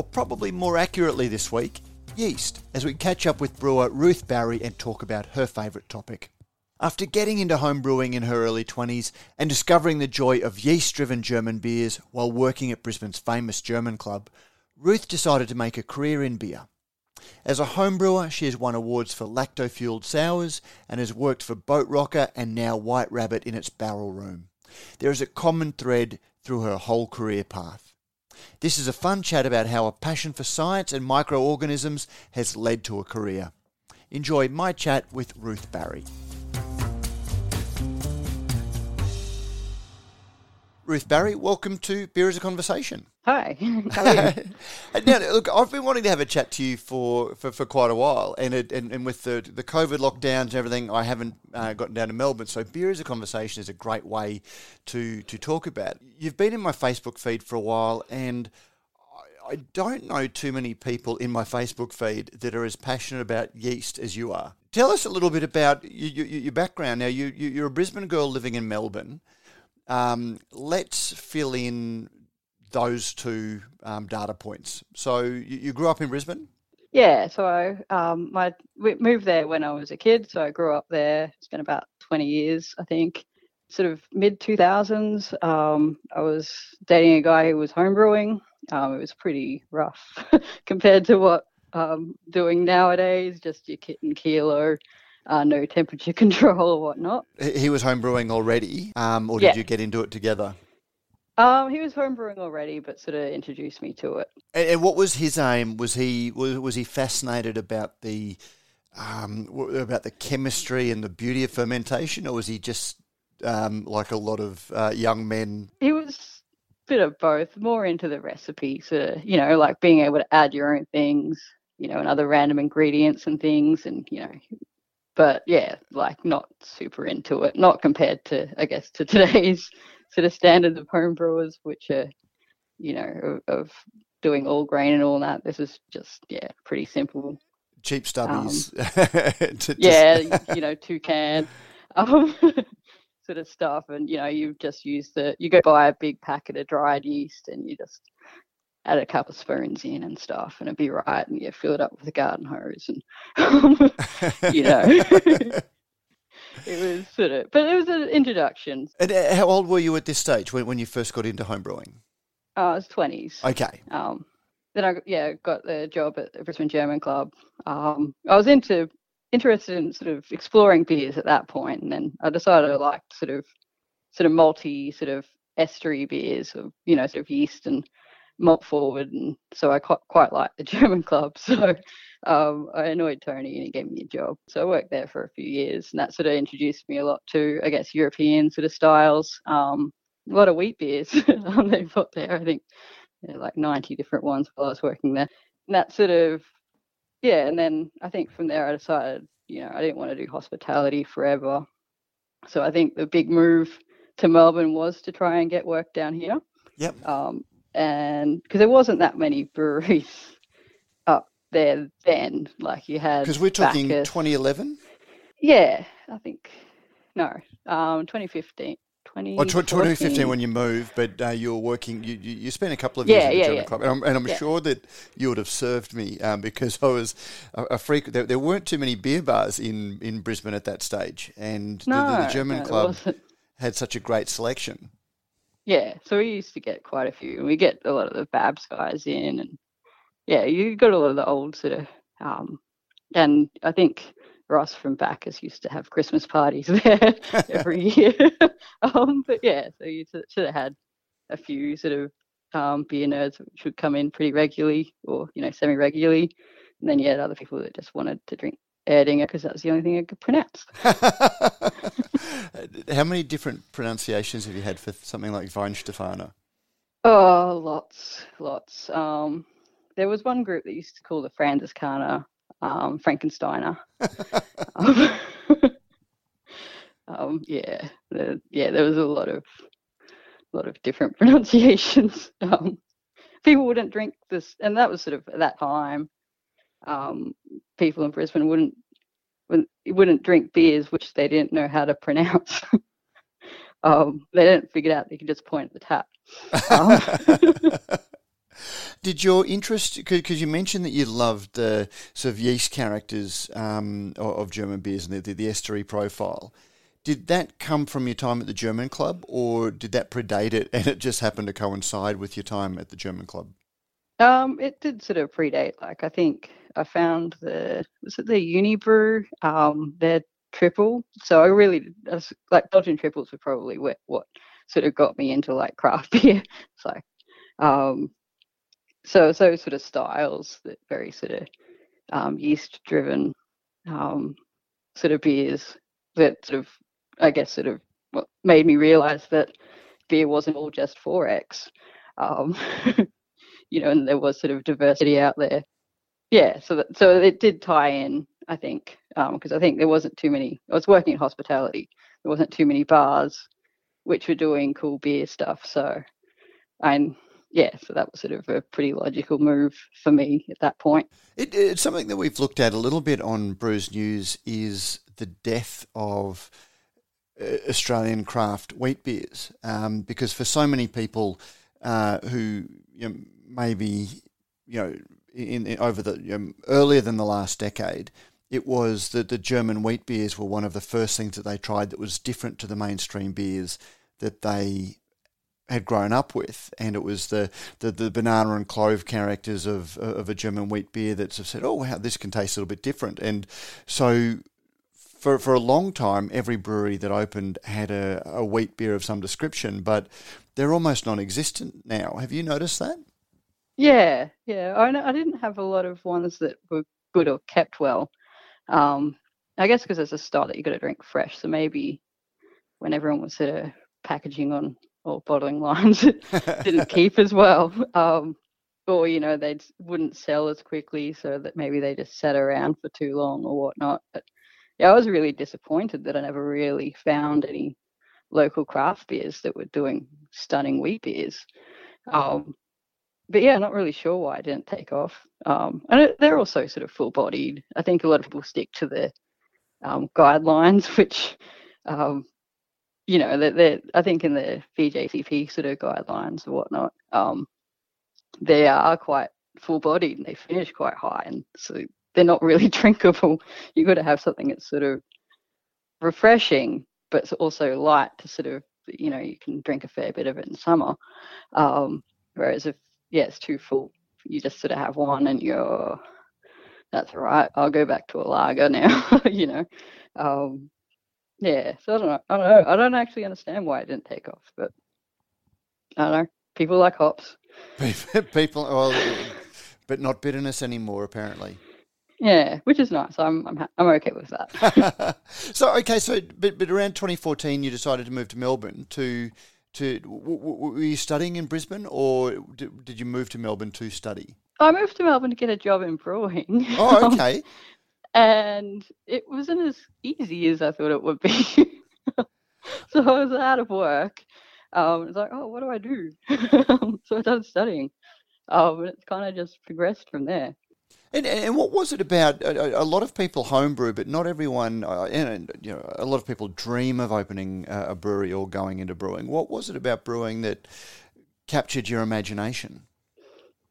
Or probably more accurately this week, yeast, as we catch up with brewer Ruth Barry and talk about her favourite topic. After getting into home brewing in her early 20s and discovering the joy of yeast driven German beers while working at Brisbane's famous German club, Ruth decided to make a career in beer. As a home brewer, she has won awards for lacto fueled sours and has worked for Boat Rocker and now White Rabbit in its barrel room. There is a common thread through her whole career path. This is a fun chat about how a passion for science and microorganisms has led to a career. Enjoy my chat with Ruth Barry. Ruth Barry, welcome to Beer as a Conversation. Hi. How are you? now, look, I've been wanting to have a chat to you for, for, for quite a while, and, it, and and with the the COVID lockdowns and everything, I haven't uh, gotten down to Melbourne. So, beer as a conversation is a great way to to talk about. You've been in my Facebook feed for a while, and I, I don't know too many people in my Facebook feed that are as passionate about yeast as you are. Tell us a little bit about your, your, your background. Now, you, you you're a Brisbane girl living in Melbourne. Um, let's fill in those two um, data points. So you, you, grew up in Brisbane? Yeah, so I um, my we moved there when I was a kid. So I grew up there. It's been about 20 years, I think. Sort of mid 2000s, um, I was dating a guy who was homebrewing. Um, it was pretty rough compared to what I'm doing nowadays. Just your kit and kilo, uh, no temperature control or whatnot. He was homebrewing already, um, or did yeah. you get into it together? Um, he was homebrewing already, but sort of introduced me to it. And, and what was his aim? Was he was, was he fascinated about the um, about the chemistry and the beauty of fermentation, or was he just um, like a lot of uh, young men? He was a bit of both. More into the recipe, of, you know, like being able to add your own things, you know, and other random ingredients and things, and you know, but yeah, like not super into it. Not compared to, I guess, to today's sort of standards of home brewers, which are, you know, of, of doing all grain and all that. This is just yeah, pretty simple. Cheap stubbies. Um, to, yeah, you know, two can um, sort of stuff, and you know, you just use the you go buy a big packet of dried yeast, and you just add a couple of spoons in and stuff, and it'd be right, and you fill it up with a garden hose, and you know. It was sort of, but it was an introduction. And uh, how old were you at this stage when, when you first got into homebrewing? Uh, I was twenties. Okay. Um, then I yeah got the job at the Brisbane German Club. Um, I was into interested in sort of exploring beers at that point, and then I decided I liked sort of sort of multi sort of estery beers, of you know sort of yeast and malt forward, and so I quite quite liked the German Club. So um, I annoyed Tony and he gave me a job. So I worked there for a few years and that sort of introduced me a lot to, I guess, European sort of styles. Um, a lot of wheat beers they put there. I think like 90 different ones while I was working there. And that sort of, yeah. And then I think from there I decided, you know, I didn't want to do hospitality forever. So I think the big move to Melbourne was to try and get work down here. Yep. Um, and because there wasn't that many breweries up there then. Like you had because we're talking 2011. Yeah, I think no, um, 2015. 2015 when you moved, but uh, you were working. You, you, you spent a couple of years yeah, in the yeah, German yeah. club, and I'm, and I'm yeah. sure that you would have served me um, because I was a, a freak. There, there, weren't too many beer bars in, in Brisbane at that stage, and no, the, the, the, German no, club had such a great selection. Yeah, so we used to get quite a few, and we get a lot of the Babs guys in, and yeah, you got a lot of the old sort of, um, and I think Ross from Bacchus used to have Christmas parties there every year. um, but yeah, so you should have had a few sort of um, beer nerds which would come in pretty regularly or, you know, semi regularly. And then you had other people that just wanted to drink Erdinger because that was the only thing I could pronounce. How many different pronunciations have you had for something like Weihenstephaner? Oh, lots, lots. Um, there was one group that used to call the Franziskaner um, Frankensteiner. um, um, yeah, the, yeah, there was a lot of lot of different pronunciations. Um, people wouldn't drink this, and that was sort of at that time. Um, people in Brisbane wouldn't wouldn't, wouldn't drink beers which they didn't know how to pronounce. um, they didn't figure out they could just point at the tap. Um, Did your interest, because you mentioned that you loved the sort of yeast characters um, of German beers and the, the, estery profile, did that come from your time at the German club or did that predate it and it just happened to coincide with your time at the German club? Um, it did sort of predate. Like I think I found the was it the Unibroue, um, their triple. So I really like Belgian triples were probably what, what sort of got me into like craft beer. So um, so so sort of styles that very sort of um, yeast driven um, sort of beers that sort of I guess sort of what made me realize that beer wasn't all just 4x. Um, you know, and there was sort of diversity out there. Yeah, so that, so it did tie in, I think, because um, I think there wasn't too many. I was working in hospitality. There wasn't too many bars which were doing cool beer stuff. So, and yeah, so that was sort of a pretty logical move for me at that point. It, it's something that we've looked at a little bit on Brews News is the death of uh, Australian craft wheat beers, um, because for so many people uh, who you know, maybe you know in, in over the know, earlier than the last decade, it was that the German wheat beers were one of the first things that they tried that was different to the mainstream beers that they had grown up with, and it was the, the, the banana and clove characters of of a German wheat beer that said, "Oh, wow, this can taste a little bit different." And so, for for a long time, every brewery that opened had a, a wheat beer of some description, but they're almost non-existent now. Have you noticed that? Yeah, yeah. I I didn't have a lot of ones that were good or kept well. Um, I guess because it's a style that you got to drink fresh, so maybe when everyone was sort of packaging on or bottling lines didn't keep as well. Um, or, you know, they wouldn't sell as quickly, so that maybe they just sat around for too long or whatnot. But yeah, I was really disappointed that I never really found any local craft beers that were doing stunning wheat beers. Um, but yeah, not really sure why I didn't take off. Um, and it, they're also sort of full bodied. I think a lot of people stick to the um, guidelines, which um, you know, that I think in the BJCP sort of guidelines and whatnot, um, they are quite full bodied and they finish quite high, and so they're not really drinkable. You've got to have something that's sort of refreshing, but it's also light to sort of, you know, you can drink a fair bit of it in summer. Um, whereas if yeah, it's too full, you just sort of have one and you're that's all right. I'll go back to a lager now, you know. Um, yeah, so I don't know. I don't know. I don't actually understand why it didn't take off, but I don't know. People like hops. People, well, but not bitterness anymore, apparently. Yeah, which is nice. I'm I'm I'm okay with that. so okay, so but but around 2014, you decided to move to Melbourne to to were you studying in Brisbane or did, did you move to Melbourne to study? I moved to Melbourne to get a job in brewing. Oh, okay and it wasn't as easy as I thought it would be. so I was out of work. Um, it's like, oh, what do I do? so I started studying. Um, and it's kind of just progressed from there. And, and what was it about? A, a lot of people homebrew, but not everyone. Uh, and you know, a lot of people dream of opening a brewery or going into brewing. What was it about brewing that captured your imagination?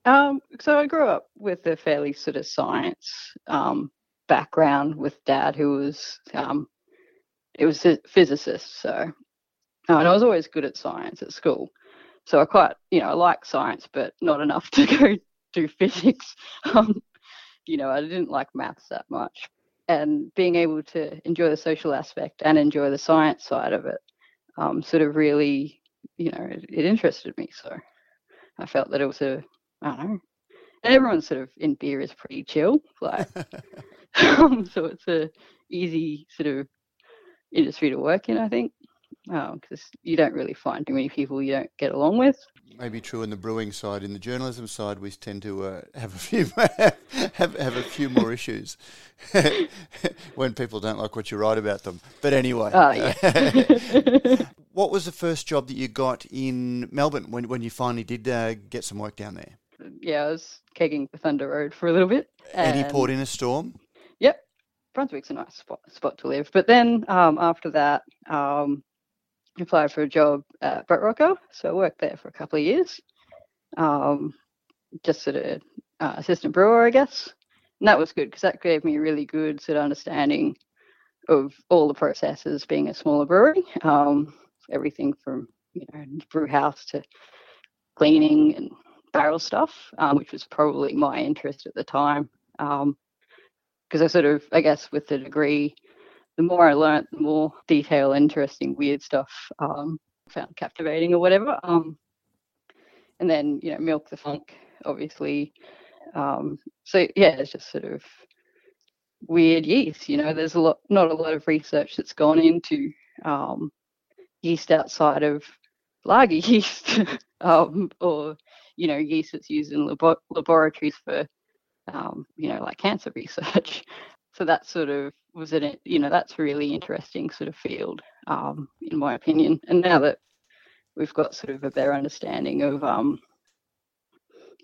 Um, so I grew up with a fairly sort of science um, background with dad, who was um, it was a physicist. So, uh, and I was always good at science at school. So I quite, you know, I like science, but not enough to go do physics. Um, you know, I didn't like maths that much. And being able to enjoy the social aspect and enjoy the science side of it, um, sort of really, you know, it, it interested me. So I felt that it was a, I don't know, and everyone sort of in beer is pretty chill. Like Um, so it's a easy sort of industry to work in, I think, because um, you don't really find too many people you don't get along with. maybe true in the brewing side. In the journalism side, we tend to uh, have a few have have a few more issues when people don't like what you write about them. But anyway, Oh, yeah. what was the first job that you got in Melbourne when when you finally did uh, get some work down there? yeah, I was kegging the Thunder Road for a little bit. Any and- port in a storm? Yep, Brunswick's a nice spot spot to live. But then um, after that, um, applied for a job at Boat Rocker, so I worked there for a couple of years, um, just sort of uh, assistant brewer, I guess. And that was good because that gave me a really good sort of understanding of all the processes being a smaller brewery, um, everything from you know brew house to cleaning and barrel stuff, um, which was probably my interest at the time. Um, because I sort of, I guess, with the degree, the more I learnt, the more detail, interesting, weird stuff um, found captivating or whatever. Um, and then, you know, milk the funk, obviously. Um, so yeah, it's just sort of weird yeast. You know, there's a lot, not a lot of research that's gone into um, yeast outside of lager yeast, um, or you know, yeast that's used in labo- laboratories for um, you know, like cancer research. So that sort of was it, you know, that's a really interesting sort of field, um, in my opinion. And now that we've got sort of a better understanding of um,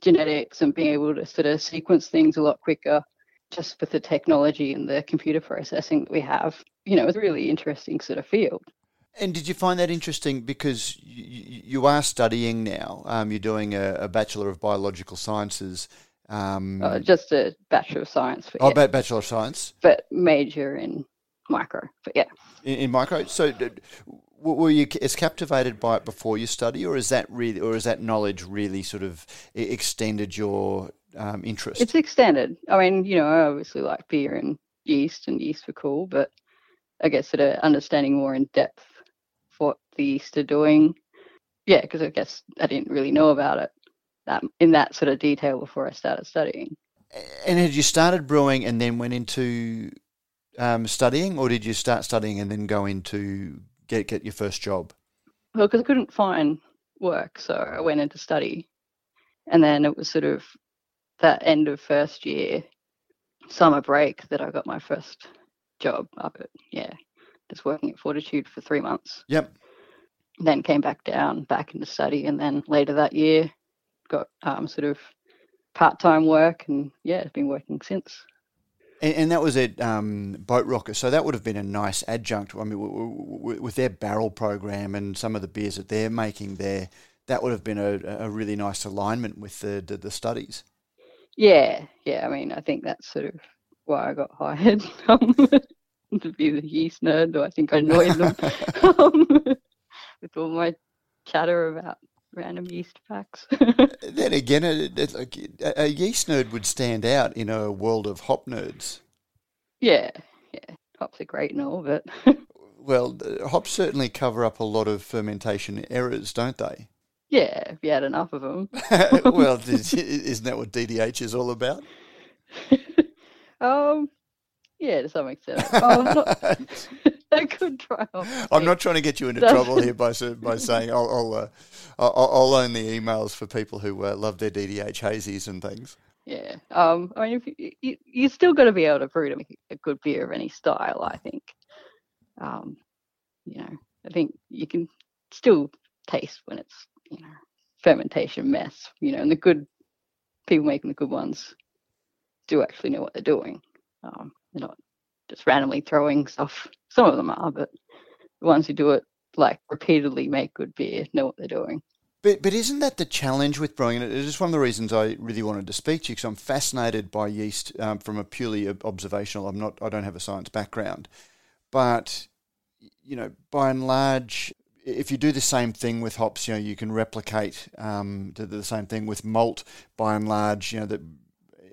genetics and being able to sort of sequence things a lot quicker, just with the technology and the computer processing that we have, you know, it's a really interesting sort of field. And did you find that interesting because you, you are studying now? Um, you're doing a, a Bachelor of Biological Sciences. Um, Uh, just a Bachelor of Science, but, oh, yeah, Bachelor of Science but major in micro. But yeah. in, in micro. So, d- w- were you as captivated by it before you study, or is that really, or is that knowledge really sort of extended your um, interest? It's extended. I mean, you know, I obviously like beer and yeast, and yeast were cool, but I guess sort of understanding more in depth what the yeast are doing. Yeah, because I guess I didn't really know about it that in that sort of detail before I started studying. and had you started brewing and then went into um, studying, or did you start studying and then go into get get your first job? Well, because I couldn't find work, so I went into study, and then it was sort of that end of first year, summer break, that I got my first job up at yeah, just working at Fortitude for three months. Yep. then came back down back into study and then later that year got um, sort of part-time work and yeah it's been working since. And, and that was at um, Boat Rocker, so that would have been a nice adjunct. I mean, w- w- w- with their barrel program and some of the beers that they're making there, that would have been a, a really nice alignment with the the, the studies. yeah yeah. I mean i think that's sort of why i got hired. Um, to be the yeast nerd though i think i annoyed them. Um, with all my chatter about random yeast facts Then again, a, a, a yeast nerd would stand out in a world of hop nerds. yeah yeah hops are great and all but Well, hops certainly cover up a lot of fermentation errors, don't they? yeah if you had enough of them well, is- isn't that what DDH is all about? um yeah to some extent oh, not, Could try off. I'm not trying to get you into trouble here by by saying I'll I'll, uh, I'll, I'll own the emails for people who uh, love their DDH hazies and things. Yeah. Um. I mean, if you, you you still got to be able to brew a good beer of any style. I think. Um. You know, I think you can still taste when it's you know fermentation mess. You know, and the good people making the good ones do actually know what they're doing. Um. They're not just randomly throwing stuff. Some of them are, but the ones who do it like repeatedly make good beer know what they're doing. But but isn't that the challenge with brewing? It is one of the reasons I really wanted to speak to you because I'm fascinated by yeast um, from a purely observational. I'm not. I don't have a science background, but you know, by and large, if you do the same thing with hops, you know, you can replicate um, the, the same thing with malt. By and large, you know, that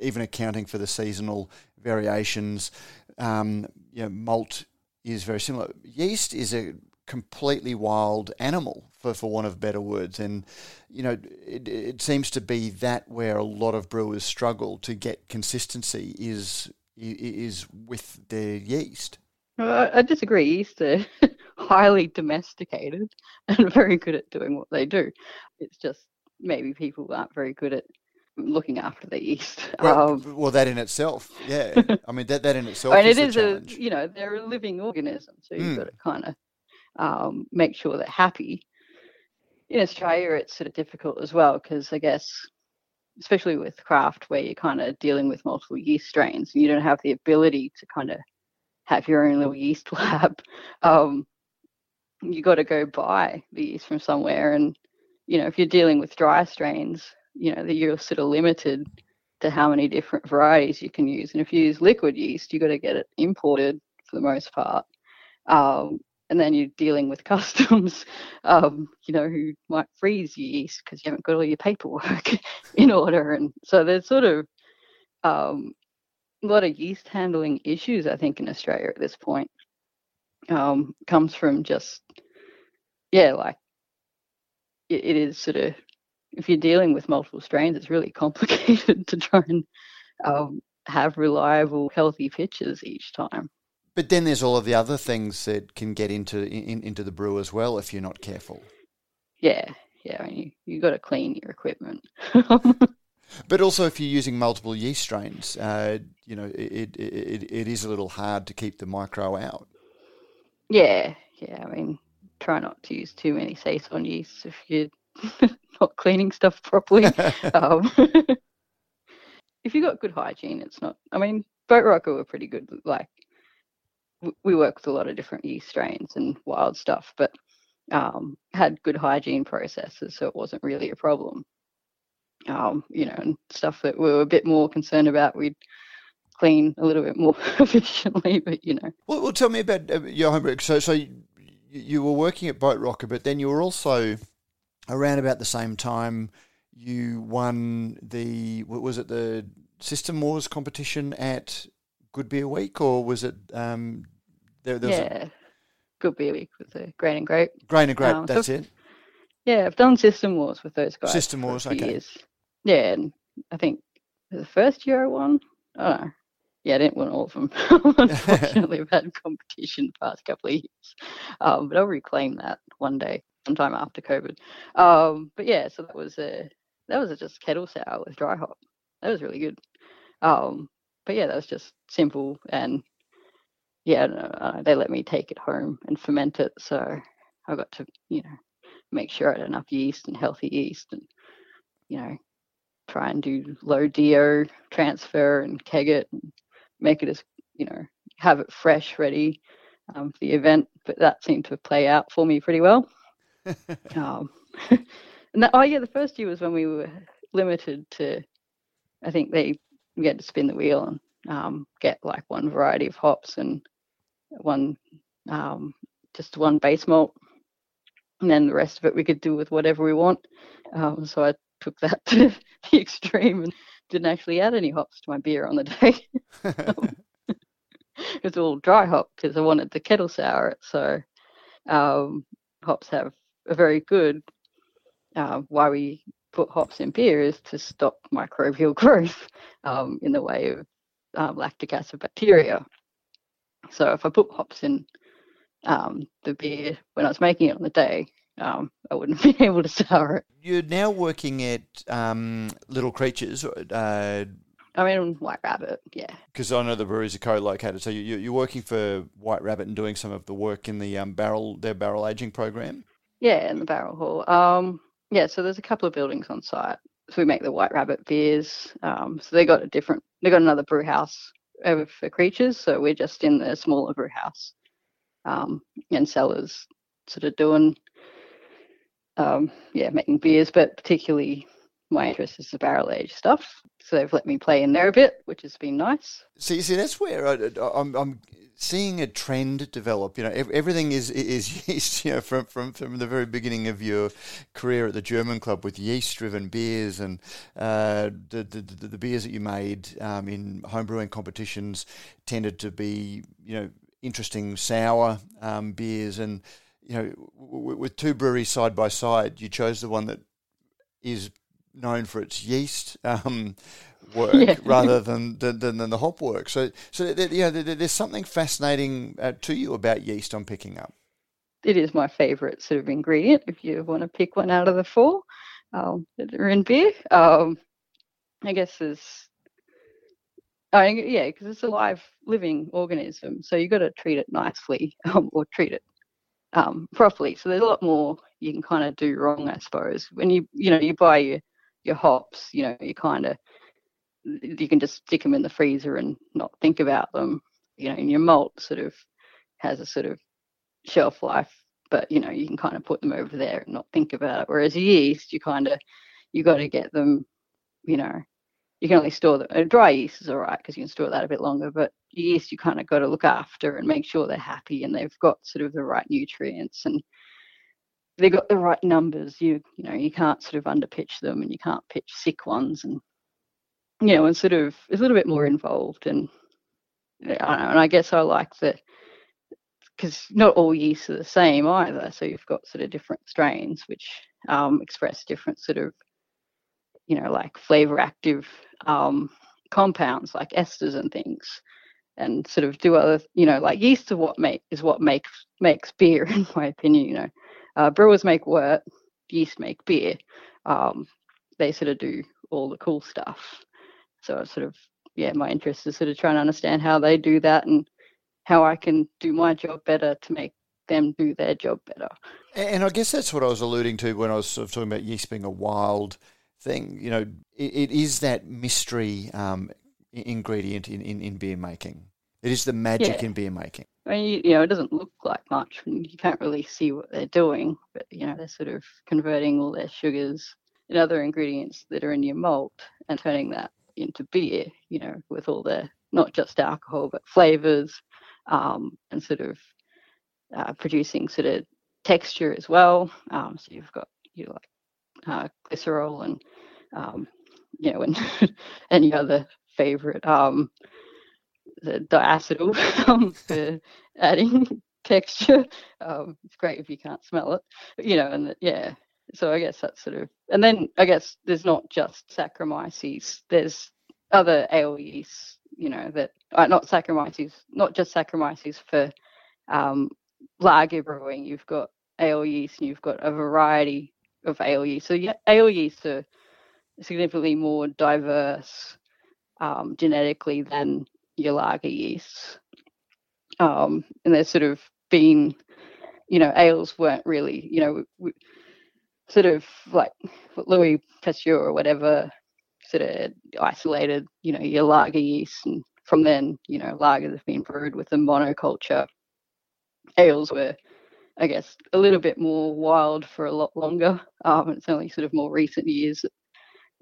even accounting for the seasonal variations, um, you know, malt is very similar. Yeast is a completely wild animal, for, for want of better words. And, you know, it, it seems to be that where a lot of brewers struggle to get consistency is is with their yeast. I disagree. Yeast are highly domesticated and very good at doing what they do. It's just maybe people aren't very good at looking after the yeast. Well, Um, well, that in itself, yeah. I mean, that that in itself and is it a a challenge. you know they're a living organism, so you've Mm. got to kind of um, make sure they're happy. In Australia, it's sort of difficult as well because I guess, especially with craft, where you're kind of dealing with multiple yeast strains, and you don't have the ability to kind of have your own little yeast lab. Um, you got to go buy the yeast from somewhere, and you know if you're dealing with dry strains, you know that you're sort of limited to how many different varieties you can use. And if you use liquid yeast, you've got to get it imported for the most part. Um, and then you're dealing with customs, um, you know, who might freeze your yeast because you haven't got all your paperwork in order. And so there's sort of um, a lot of yeast handling issues, I think, in Australia at this point. Um, comes from just, yeah, like it, it is sort of if you're dealing with multiple strains, it's really complicated to try and um, have reliable, healthy pitches each time. But then there's all of the other things that can get into in, into the brew as well if you're not careful. Yeah, yeah. I mean, you you got to clean your equipment. But also, if you're using multiple yeast strains, uh, you know, it, it, it, it is a little hard to keep the micro out. yeah, yeah. I mean, try not to use too many saison yeasts if you're not cleaning stuff properly. um, if you got good hygiene, it's not. I mean, Boat Rocker were pretty good. Like, we work with a lot of different yeast strains and wild stuff, but um, had good hygiene processes, so it wasn't really a problem. Um, you know, and stuff that we were a bit more concerned about, we'd clean a little bit more efficiently. But you know, Well, well tell me about uh, your homework. So, so you, you were working at Boat Rocker, but then you were also around about the same time. You won the what was it the System Wars competition at Good Beer Week, or was it um, there, there was a yeah, good beer week with the grain and grape. Grain and Grape? Um, so- that's it. Yeah, I've done System Wars with those guys. System Wars, okay. Years. Yeah, and I think the first year I won. I don't know. Yeah, I didn't win all of them. Unfortunately, I've had competition the past couple of years. Um, but I'll reclaim that one day, sometime after COVID. Um, but yeah, so that was a that was a just kettle sour with dry hop. That was really good. Um, but yeah, that was just simple and yeah, no, uh, they let me take it home and ferment it. So I got to you know make sure I had enough yeast and healthy yeast and you know try and do low DO transfer and keg it and make it as you know have it fresh ready um, for the event but that seemed to play out for me pretty well that, oh yeah the first year was when we were limited to I think they we had to spin the wheel and um, get like one variety of hops and one um, just one base malt and then the rest of it we could do with whatever we want. Um, so I took that to the extreme and didn't actually add any hops to my beer on the day. it was all dry hop because I wanted the kettle sour it. So um, hops have a very good. Uh, why we put hops in beer is to stop microbial growth um, in the way of um, lactic acid bacteria. So if I put hops in um, the beer when I was making it on the day, um, I wouldn't be able to sour it. You're now working at um, Little Creatures, uh, I mean, White Rabbit, yeah. because I know the breweries are co-located. So you, you- you're working for White Rabbit and doing some of the work in the um, barrel their barrel aging program. Yeah, in the barrel hall. Um, yeah, so there's a couple of buildings on site. So we make the White Rabbit beers. Um, so they got a different, they got another brew house for creatures. So we're just in the smaller brew house. Um, and cellars sort of doing, um, yeah, making beers, but particularly my interest is the barrel age stuff. So they've let me play in there a bit, which has been nice. See, see, that's where I, I'm, I'm seeing a trend develop. You know, everything is is yeast. You know, from from from the very beginning of your career at the German club with yeast-driven beers and uh, the, the the the beers that you made um, in homebrewing competitions tended to be you know interesting sour um, beers and you know w- w- with two breweries side by side, you chose the one that is known for its yeast um, work Yeah. rather than, than than the hop work. So so th- you know, th- th- there's something fascinating uh, to you about yeast. I'm picking up. it is my favorite sort of ingredient if you want to pick one out of the four. um, that are in beer. Um, I guess there's, I yeah, because it's a live living organism, so you've got to treat it nicely um, or treat it um, properly. So there's a lot more you can kind of do wrong, I suppose. When you you know you buy your your hops, you know you kind of you can just stick them in the freezer and not think about them. You know, and your malt sort of has a sort of shelf life, but you know you can kind of put them over there and not think about it. Whereas yeast, you kind of you got to get them, you know, you can only store them. Uh, dry yeast is all right because you can store that a bit longer, but yeast you kind of got to look after and make sure they're happy and they've got sort of the right nutrients and they've got the right numbers. You you know you can't sort of underpitch them and you can't pitch sick ones and you know and sort of a little bit more involved and I know, and I guess I like that because not all yeasts are the same either. So you've got sort of different strains which um, express different sort of you know like flavor active um, compounds like esters and things and sort of do other you know like yeast is what make is what makes makes beer in my opinion you know uh, brewers make wort, yeast make beer. Um, they sort of do all the cool stuff. So it's sort of yeah, my interest is sort of trying to understand how they do that and how I can do my job better to make them do their job better. And I guess that's what I was alluding to when I was sort of talking about yeast being a wild thing. You know, it, it is that mystery um, ingredient in, in, in beer making. It is the magic yeah. in beer making. I mean, you, know, it doesn't look like much. and You can't really see what they're doing, but you know, they're sort of converting all their sugars and other ingredients that are in your malt and turning that into beer. You know, with all the not just alcohol but flavors, um, and sort of uh, producing sort of texture as well. Um, so you've got you know, like uh, glycerol and um, you know, and any other favorite um, the diacetyl um, for adding texture. Um, it's great if you can't smell it, you know, and the, yeah. So I guess that's sort of, and then I guess there's not just Saccharomyces. There's other ale yeasts, you know, that uh, not Saccharomyces, not just Saccharomyces for um, lager brewing. You've got ale yeast and you've got a variety of ale yeast. So yeah, ale yeasts are significantly more diverse um, genetically than your lager yeasts. Um, and there's sort of been, you know, ales weren't really, you know, we, sort of like Louis Pasteur or whatever sort of isolated, you know, your lager yeast. And from then, you know, lagers have been brewed with a monoculture. Ales were, I guess, a little bit more wild for a lot longer. Um, it's only sort of more recent years that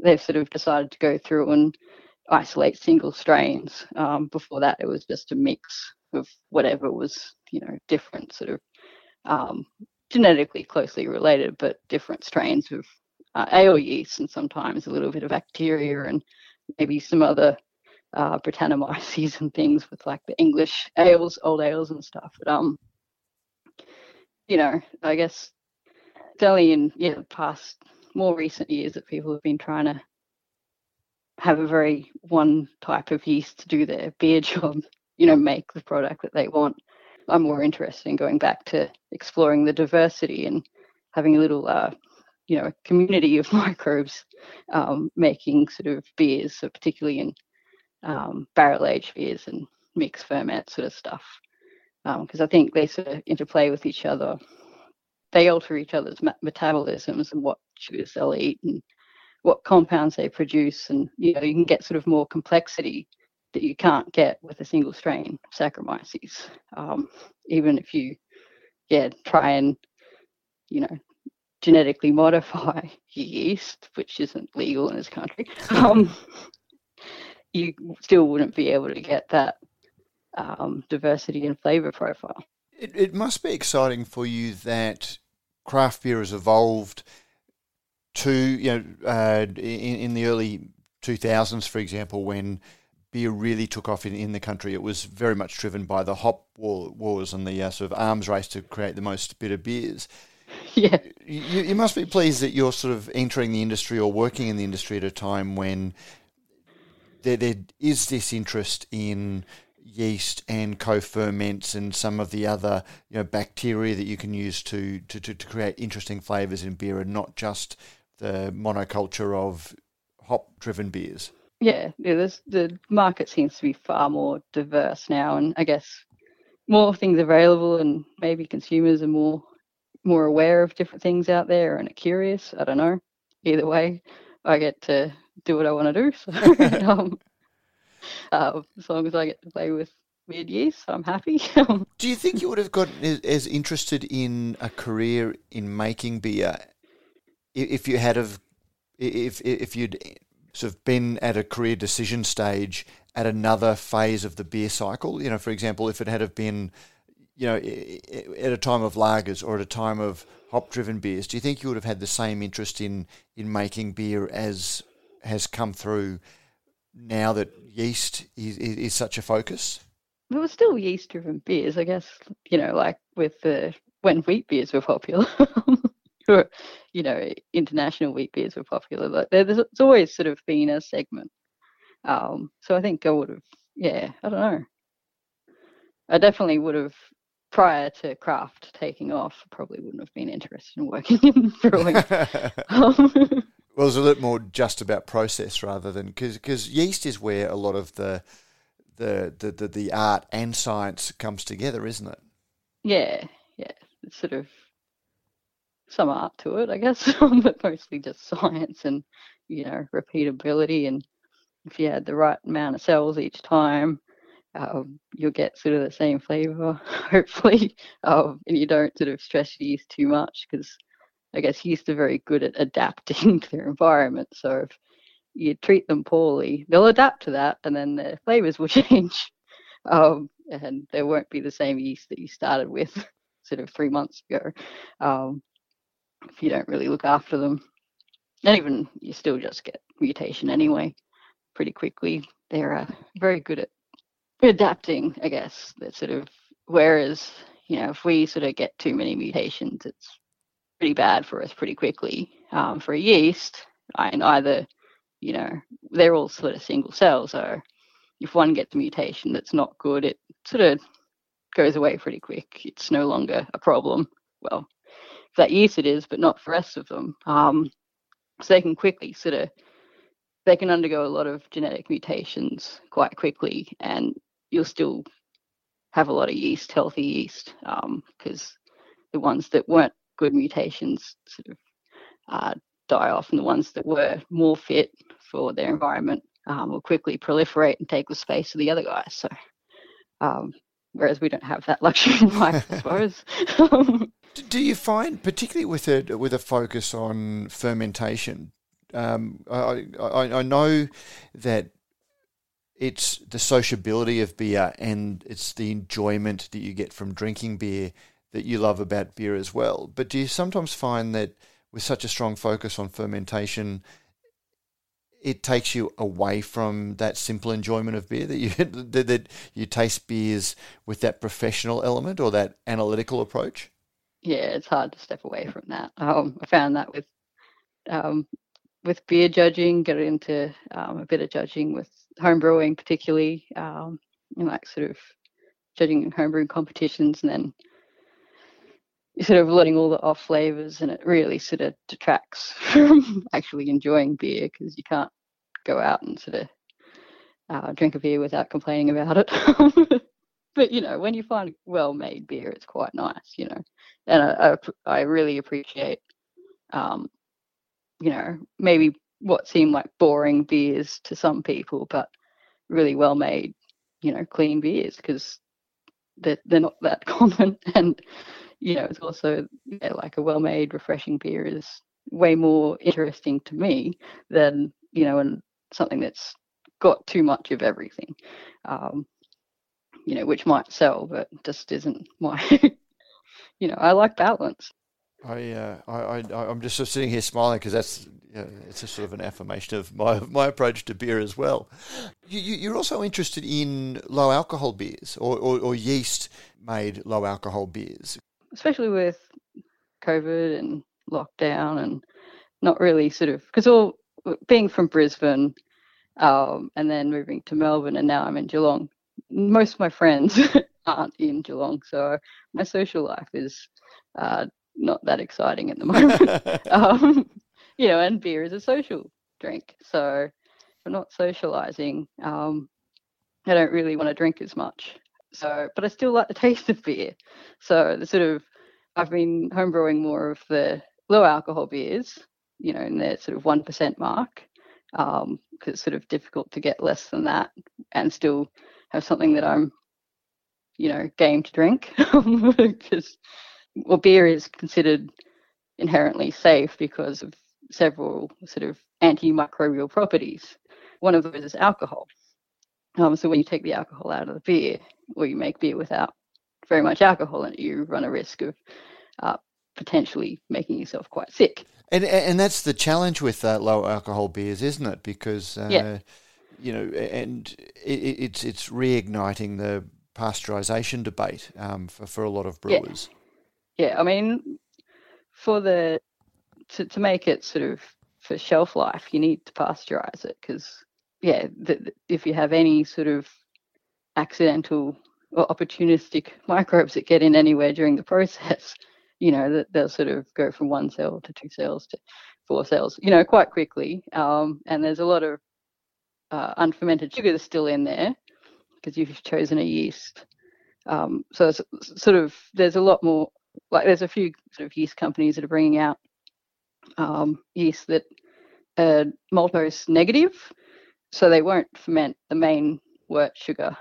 they've sort of decided to go through and isolate single strains. Um, before that, it was just a mix of whatever was, you know, different sort of um, genetically closely related, but different strains of uh, ale yeast and sometimes a little bit of bacteria and maybe some other uh, Brettanomyces and things with like the English ales, old ales and stuff. But um, you know, I guess it's only in yeah the past more recent years that people have been trying to have a very one type of yeast to do their beer job, you know, make the product that they want. I'm more interested in going back to exploring the diversity and having a little, uh, you know, community of microbes um, making sort of beers, so particularly in um, barrel aged beers and mixed ferment sort of stuff. Because um, I think they sort of interplay with each other. They alter each other's metabolisms and what sugars they'll eat and what compounds they produce, and you know you can get sort of more complexity that you can't get with a single strain Saccharomyces. Um, even if you, yeah, try and you know genetically modify yeast, which isn't legal in this country, um, you still wouldn't be able to get that um, diversity and flavor profile. It, it must be exciting for you that craft beer has evolved to you know uh, in, in the early 2000s, for example, when beer really took off in, in the country, it was very much driven by the hop wars and the uh, sort of arms race to create the most bitter beers. Yeah, you, you must be pleased that you're sort of entering the industry or working in the industry at a time when there, there is this interest in yeast and co-ferments and some of the other you know bacteria that you can use to to, to, to create interesting flavors in beer and not just the monoculture of hop-driven beers. Yeah, yeah. There's, the market seems to be far more diverse now, and I guess more things available, and maybe consumers are more more aware of different things out there and are curious. I don't know. Either way, I get to do what I want to do. So, um, uh, as long as I get to play with weird yeast, I'm happy. Do you think you would have gotten as interested in a career in making beer if you had of if if you'd sort of been at a career decision stage at another phase of the beer cycle? You know, for example, if it had have been you know, at a time of lagers or at a time of hop-driven beers, do you think you would have had the same interest in in making beer as has come through now that yeast is, is, such a focus? There were still yeast-driven beers, I guess. You know, like with the when wheat beers were popular, you know, international wheat beers were popular. Like there's it's always sort of been a segment. Um, so I think I would have, yeah, I don't know. I definitely would have prior to craft taking off, probably wouldn't have been interested in working in brewing. um, well, it's a little more just about process rather than because yeast is where a lot of the, the the, the the art and science comes together, isn't it? Yeah, yeah. It's sort of some art to it, I guess, but mostly just science and you know repeatability. And if you had the right amount of cells each time um, you'll get sort of the same flavor, hopefully, um, and you don't sort of stress yeast too much because I guess yeast are very good at adapting to their environment. So if you treat them poorly, they'll adapt to that, and then their flavors will change, um, and there won't be the same yeast that you started with sort of three months ago. Um, if you don't really look after them. And even you still just get mutation anyway pretty quickly. They're uh, very good at adapting, I guess. That sort of whereas you know if we sort of get too many mutations, it's pretty bad for us pretty quickly. Um, for a yeast, and either you know they're all sort of single cells, so if one gets a mutation that's not good, it sort of goes away pretty quick. It's no longer a problem. Well, that yeast it is, but not for rest of them. Um, so they can quickly sort of they can undergo a lot of genetic mutations quite quickly and you'll still have a lot of yeast, healthy yeast, because um, the ones that weren't good mutations sort of uh, die off, and the ones that were more fit for their environment um, will quickly proliferate and take the space of the other guys. So, um, whereas we don't have that luxury in life, I suppose. Do you find, particularly with a with a focus on fermentation, um, I, I, I know that it's the sociability of beer and it's the enjoyment that you get from drinking beer that you love about beer as well. But do you sometimes find that with such a strong focus on fermentation, it takes you away from that simple enjoyment of beer that you that, you taste beers with that professional element or that analytical approach? Yeah, it's hard to step away from that. Um, I found that with um, with beer judging, get into um, a bit of judging with home brewing, particularly, um, and like sort of judging homebrew competitions, and then sort of letting all the off flavors, and it really sort of detracts from actually enjoying beer because you can't go out and sort of uh, drink a beer without complaining about it. but you know, when you find well-made beer, it's quite nice, you know, and I, I, I really appreciate um, you know, maybe what seem like boring beers to some people, but really well made, you know, clean beers because they're, they're not that common. And, you know, it's also yeah, like a well made, refreshing beer is way more interesting to me than, you know, and something that's got too much of everything, um, you know, which might sell, but just isn't my, you know, I like balance. I, uh, I, I, am just sort of sitting here smiling because that's you know, it's a sort of an affirmation of my my approach to beer as well. You, you're also interested in low alcohol beers or, or, or yeast made low alcohol beers, especially with COVID and lockdown and not really sort of because all being from Brisbane um, and then moving to Melbourne and now I'm in Geelong. Most of my friends aren't in Geelong, so my social life is uh, not that exciting at the moment. um, you know, and beer is a social drink. So if I'm not socializing, um, I don't really want to drink as much. So, but I still like the taste of beer. So the sort of, I've been homebrewing more of the low alcohol beers, you know, in the sort of 1% mark, because um, it's sort of difficult to get less than that and still have something that I'm, you know, game to drink. Because, well, beer is considered inherently safe because of several sort of antimicrobial properties. One of those is alcohol. Um, so when you take the alcohol out of the beer, or you make beer without very much alcohol in it, you run a risk of uh, potentially making yourself quite sick. And and that's the challenge with uh, low alcohol beers, isn't it? Because uh, yeah. you know, and it, it's it's reigniting the pasteurization debate um, for for a lot of brewers. Yeah. yeah, I mean, for the to to make it sort of for shelf life, you need to pasteurize it because yeah, the, if you have any sort of accidental or opportunistic microbes that get in anywhere during the process, you know, that they'll sort of go from one cell to two cells to four cells, you know, quite quickly. Um, and there's a lot of uh, unfermented sugar that's still in there because you've chosen a yeast. Um, so it's sort of there's a lot more like there's a few sort of yeast companies that are bringing out um, yeast that are maltose negative, so they won't ferment the main wort sugar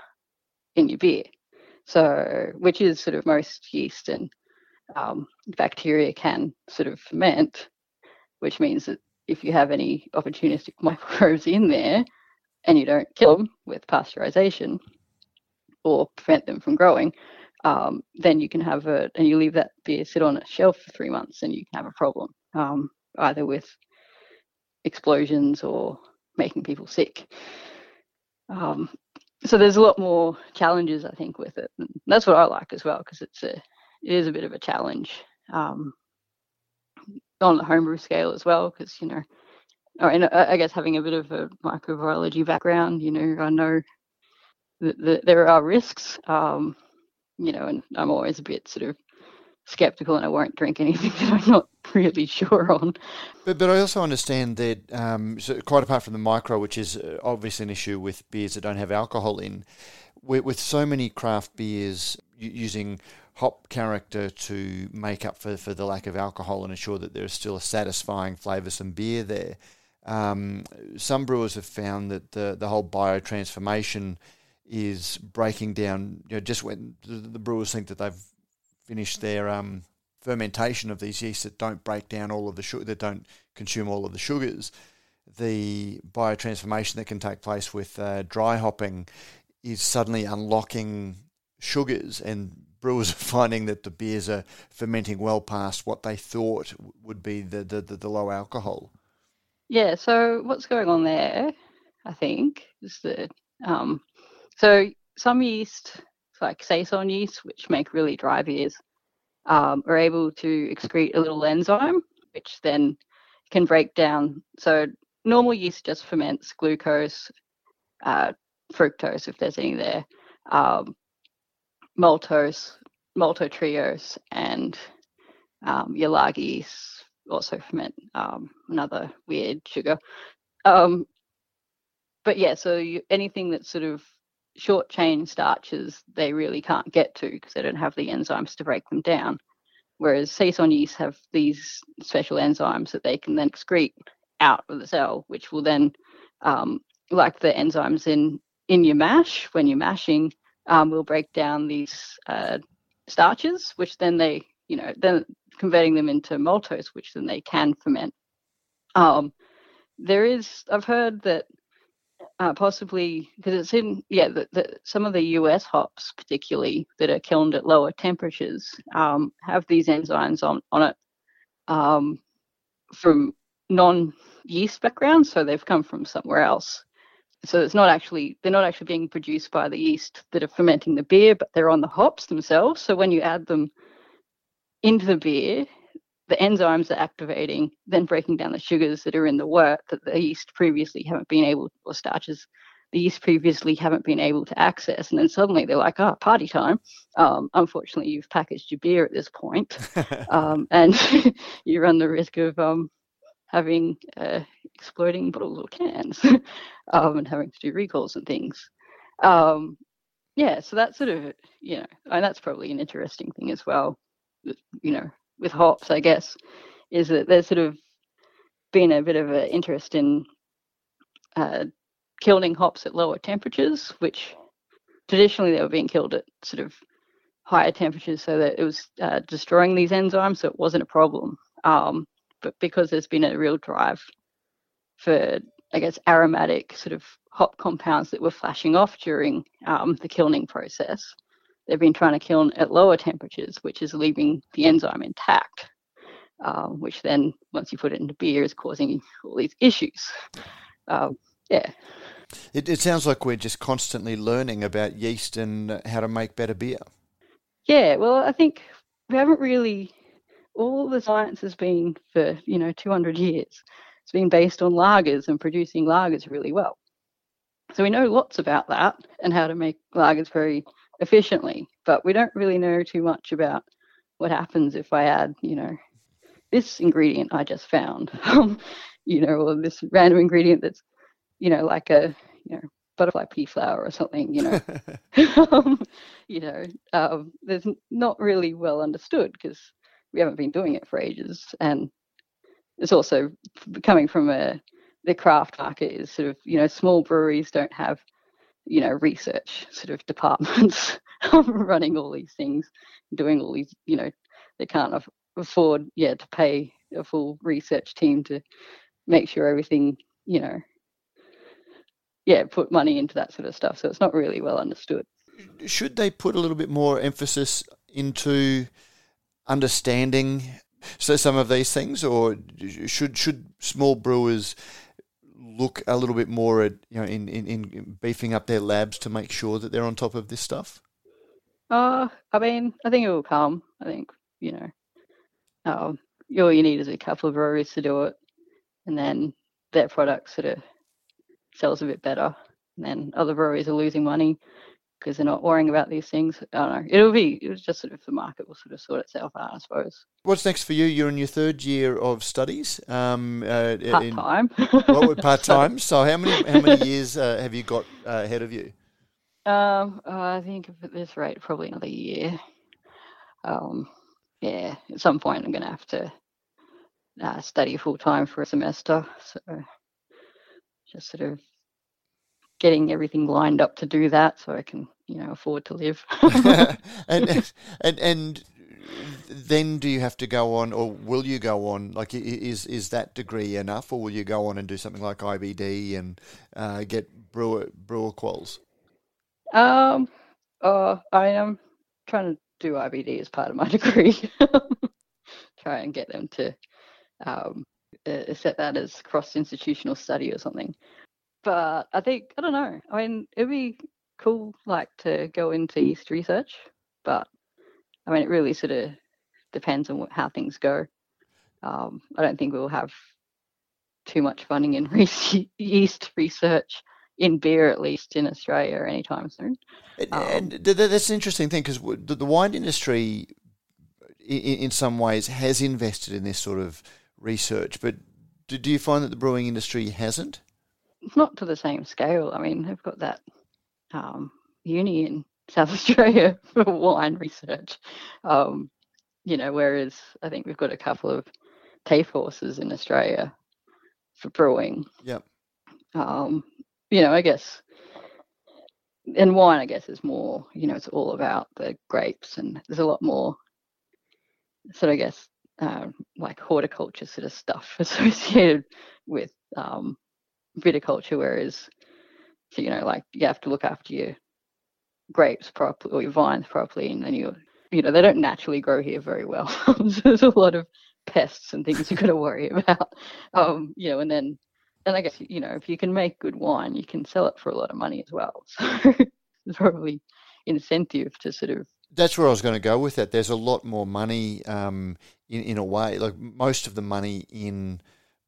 in your beer. So, which is sort of most yeast and um, bacteria can sort of ferment, which means that if you have any opportunistic microbes in there and you don't kill them with pasteurization or prevent them from growing, um, then you can have a, and you leave that beer sit on a shelf for three months and you can have a problem, um, either with explosions or making people sick. Um, so there's a lot more challenges, I think, with it. And that's what I like as well, because it's a, it is a bit of a challenge um, on the homebrew scale as well, because you know, or in, I guess having a bit of a microbiology background, you know, I know that, that there are risks, um, you know, and I'm always a bit sort of skeptical and I won't drink anything that I'm not really sure on. But but I also understand that um, so quite apart from the micro, which is uh, obviously an issue with beers that don't have alcohol in, with, with so many craft beers using hop character to make up for, for the lack of alcohol and ensure that there's still a satisfying flavoursome beer there. Um, some brewers have found that the, the whole biotransformation is breaking down. You know, just when the, the brewers think that they've finished their um, fermentation of these yeasts that don't break down all of the sugar, that don't consume all of the sugars, the biotransformation that can take place with uh, dry hopping is suddenly unlocking sugars, and brewers are finding that the beers are fermenting well past what they thought would be the, the, the, the low alcohol. Yeah, so what's going on there, I think, is that um, so some yeast like saison yeast, which make really dry beers, um, are able to excrete a little enzyme, which then can break down. So normal yeast just ferments glucose, uh, fructose, if there's any there, um, maltose, maltotriose, and um, yeast also ferment um, another weird sugar. Um, but yeah, so you, anything that's sort of short chain starches they really can't get to because they don't have the enzymes to break them down. Whereas saison yeast have these special enzymes that they can then excrete out of the cell, which will then, um, like the enzymes in in your mash when you're mashing, um, will break down these uh, starches, which then they, you know, then converting them into maltose, which then they can ferment. Um, there is, I've heard that uh, possibly because it's in yeah the, the, some of the US hops particularly that are kilned at lower temperatures um, have these enzymes on on it um, from non yeast backgrounds, so they've come from somewhere else. So it's not actually they're not actually being produced by the yeast that are fermenting the beer, but they're on the hops themselves. So when you add them into the beer, the enzymes are activating, then breaking down the sugars that are in the wort that the yeast previously haven't been able, or starches the yeast previously haven't been able to access. And then suddenly they're like, oh, party time. Um, unfortunately, you've packaged your beer at this point, um, and you run the risk of um, having uh, exploding bottles or cans um, and having to do recalls and things. Um, yeah, so that's sort of you know, and that's probably an interesting thing as well. You know, with hops, I guess, is that there's sort of been a bit of an interest in uh, kilning hops at lower temperatures, which traditionally they were being kilned at sort of higher temperatures so that it was uh, destroying these enzymes, so it wasn't a problem. Um, but because there's been a real drive for, I guess, aromatic sort of hop compounds that were flashing off during um, the kilning process, they've been trying to kiln at lower temperatures, which is leaving the enzyme intact. Um, which then, once you put it into beer, is causing all these issues. Uh, yeah. It, it sounds like we're just constantly learning about yeast and how to make better beer. Yeah, well, I think we haven't really. All the science has been for you know 200 years. It's been based on lagers and producing lagers really well. So we know lots about that and how to make lagers very efficiently, but we don't really know too much about what happens if I add, you know, this ingredient I just found, you know, or this random ingredient that's, you know, like a, you know, butterfly pea flower or something, you know, um, you know, um, there's not really well understood because we haven't been doing it for ages, and it's also coming from a the craft market is sort of, you know, small breweries don't have, you know, research sort of departments running all these things, doing all these, you know, they can't afford, yeah, to pay a full research team to make sure everything, you know, yeah, put money into that sort of stuff. So it's not really well understood. Should they put a little bit more emphasis into understanding so some of these things, or should should small brewers look a little bit more at you know in, in, in beefing up their labs to make sure that they're on top of this stuff? Uh, I mean, I think it will come. I think you know, um, all you need is a couple of breweries to do it, and then their product sort of sells a bit better. And then other breweries are losing money because they're not worrying about these things. I don't know. It'll be it was just sort of the market will sort of sort itself out, I suppose. What's next for you? You're in your third year of studies. Um, uh, part time. well, part time. so how many how many years uh, have you got uh, ahead of you? Um, I think at this rate, probably another year. Um, yeah, at some point I'm going to have to uh, study full time for a semester. So just sort of getting everything lined up to do that so I can, you know, afford to live. and, and and then do you have to go on, or will you go on? Like, is is that degree enough, or will you go on and do something like IBD and uh, get brewer brewer quals? Um, uh, I am trying to do IBD as part of my degree. Try and get them to um, uh, set that as cross institutional study or something. But I think I don't know. I mean, it'd be cool like to go into yeast research, but I mean, it really sort of depends on what, how things go. Um, I don't think we'll have too much funding in yeast research in beer, at least in Australia, anytime soon. Um, and that's an interesting thing because the wine industry, in some ways, has invested in this sort of research, but do, do you find that the brewing industry hasn't? Not to the same scale. I mean, they've got that um, uni in South Australia for wine research. Um, you know, whereas I think we've got a couple of TAFE horses in Australia for brewing. Yep. Um, you know, I guess, and wine, I guess, is more, you know, it's all about the grapes, and there's a lot more. So I guess um, like horticulture sort of stuff associated with um, viticulture, whereas so, you know, like you have to look after your grapes properly or your vines properly, and then you you know they don't naturally grow here very well. so there's a lot of pests and things you've got to worry about. Um, you know, and then and I guess you know if you can make good wine, you can sell it for a lot of money as well. So there's probably incentive to sort of that's where I was going to go with that. There's a lot more money um, in in a way. Like most of the money in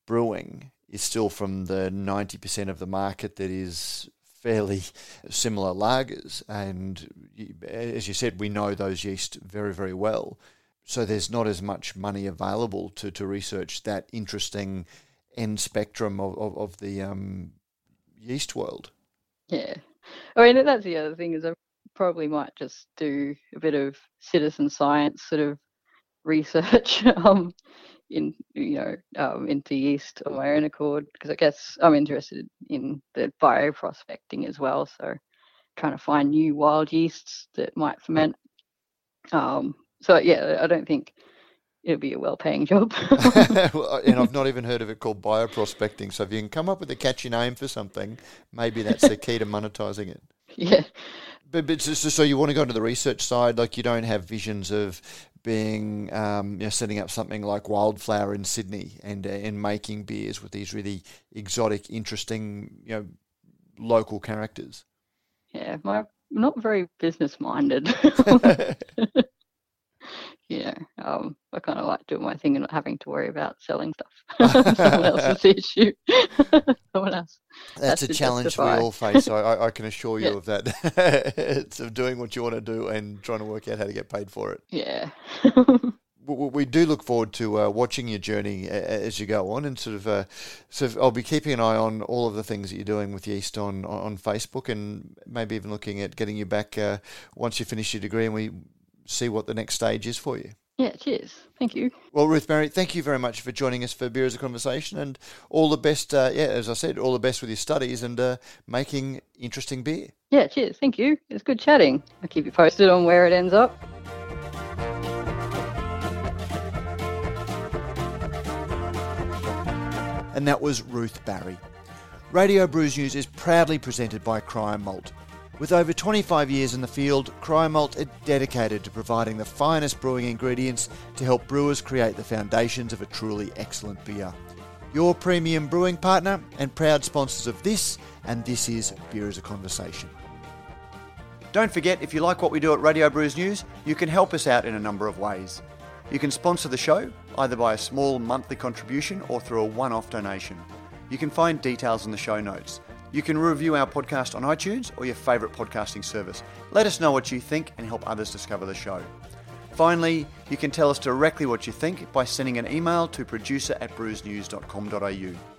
brewing is still from the ninety percent of the market that is fairly similar lagers, and as you said, we know those yeast very very well. So there's not as much money available to to research that interesting end spectrum of, of, of the um, yeast world. Yeah. I mean, that's the other thing is I probably might just do a bit of citizen science sort of research um, in you know um, into yeast on my own accord because I guess I'm interested in the bioprospecting as well. So trying to find new wild yeasts that might ferment. Um, so yeah, I don't think it'll be a well-paying job. and I've not even heard of it called bioprospecting. So if you can come up with a catchy name for something, maybe that's the key to monetizing it. Yeah. But, but so, so you want to go into the research side, like you don't have visions of being, um, you know, setting up something like Wildflower in Sydney and uh, and making beers with these really exotic, interesting, you know, local characters. Yeah, my not very business minded. yeah, um, I kind of like doing my thing and not having to worry about selling stuff. Someone else's issue. Someone else. That's a challenge justify. we all face. I, I can assure you yeah. of that. it's of doing what you want to do and trying to work out how to get paid for it. Yeah. we do look forward to uh, watching your journey as you go on, and sort of, uh, sort of, I'll be keeping an eye on all of the things that you're doing with Yeast on on Facebook, and maybe even looking at getting you back uh, once you finish your degree, and we see what the next stage is for you. Yeah, cheers. Thank you. Well, Ruth Barry, thank you very much for joining us for Beer as a Conversation, and all the best. Uh, yeah, as I said, all the best with your studies and uh, making interesting beer. Yeah, cheers. Thank you. It's good chatting. I'll keep you posted on where it ends up. And that was Ruth Barry. Radio Brews News is proudly presented by Cryer Malt with over 25 years in the field, Cryer Malt are dedicated to providing the finest brewing ingredients to help brewers create the foundations of a truly excellent beer. Your premium brewing partner and proud sponsors of this, and this is Beer as a Conversation. Don't forget, if you like what we do at Radio Brews News, you can help us out in a number of ways. You can sponsor the show either by a small monthly contribution or through a one off donation. You can find details in the show notes. You can review our podcast on iTunes or your favourite podcasting service. Let us know what you think and help others discover the show. Finally, you can tell us directly what you think by sending an email to producer at brewsnews.com.au.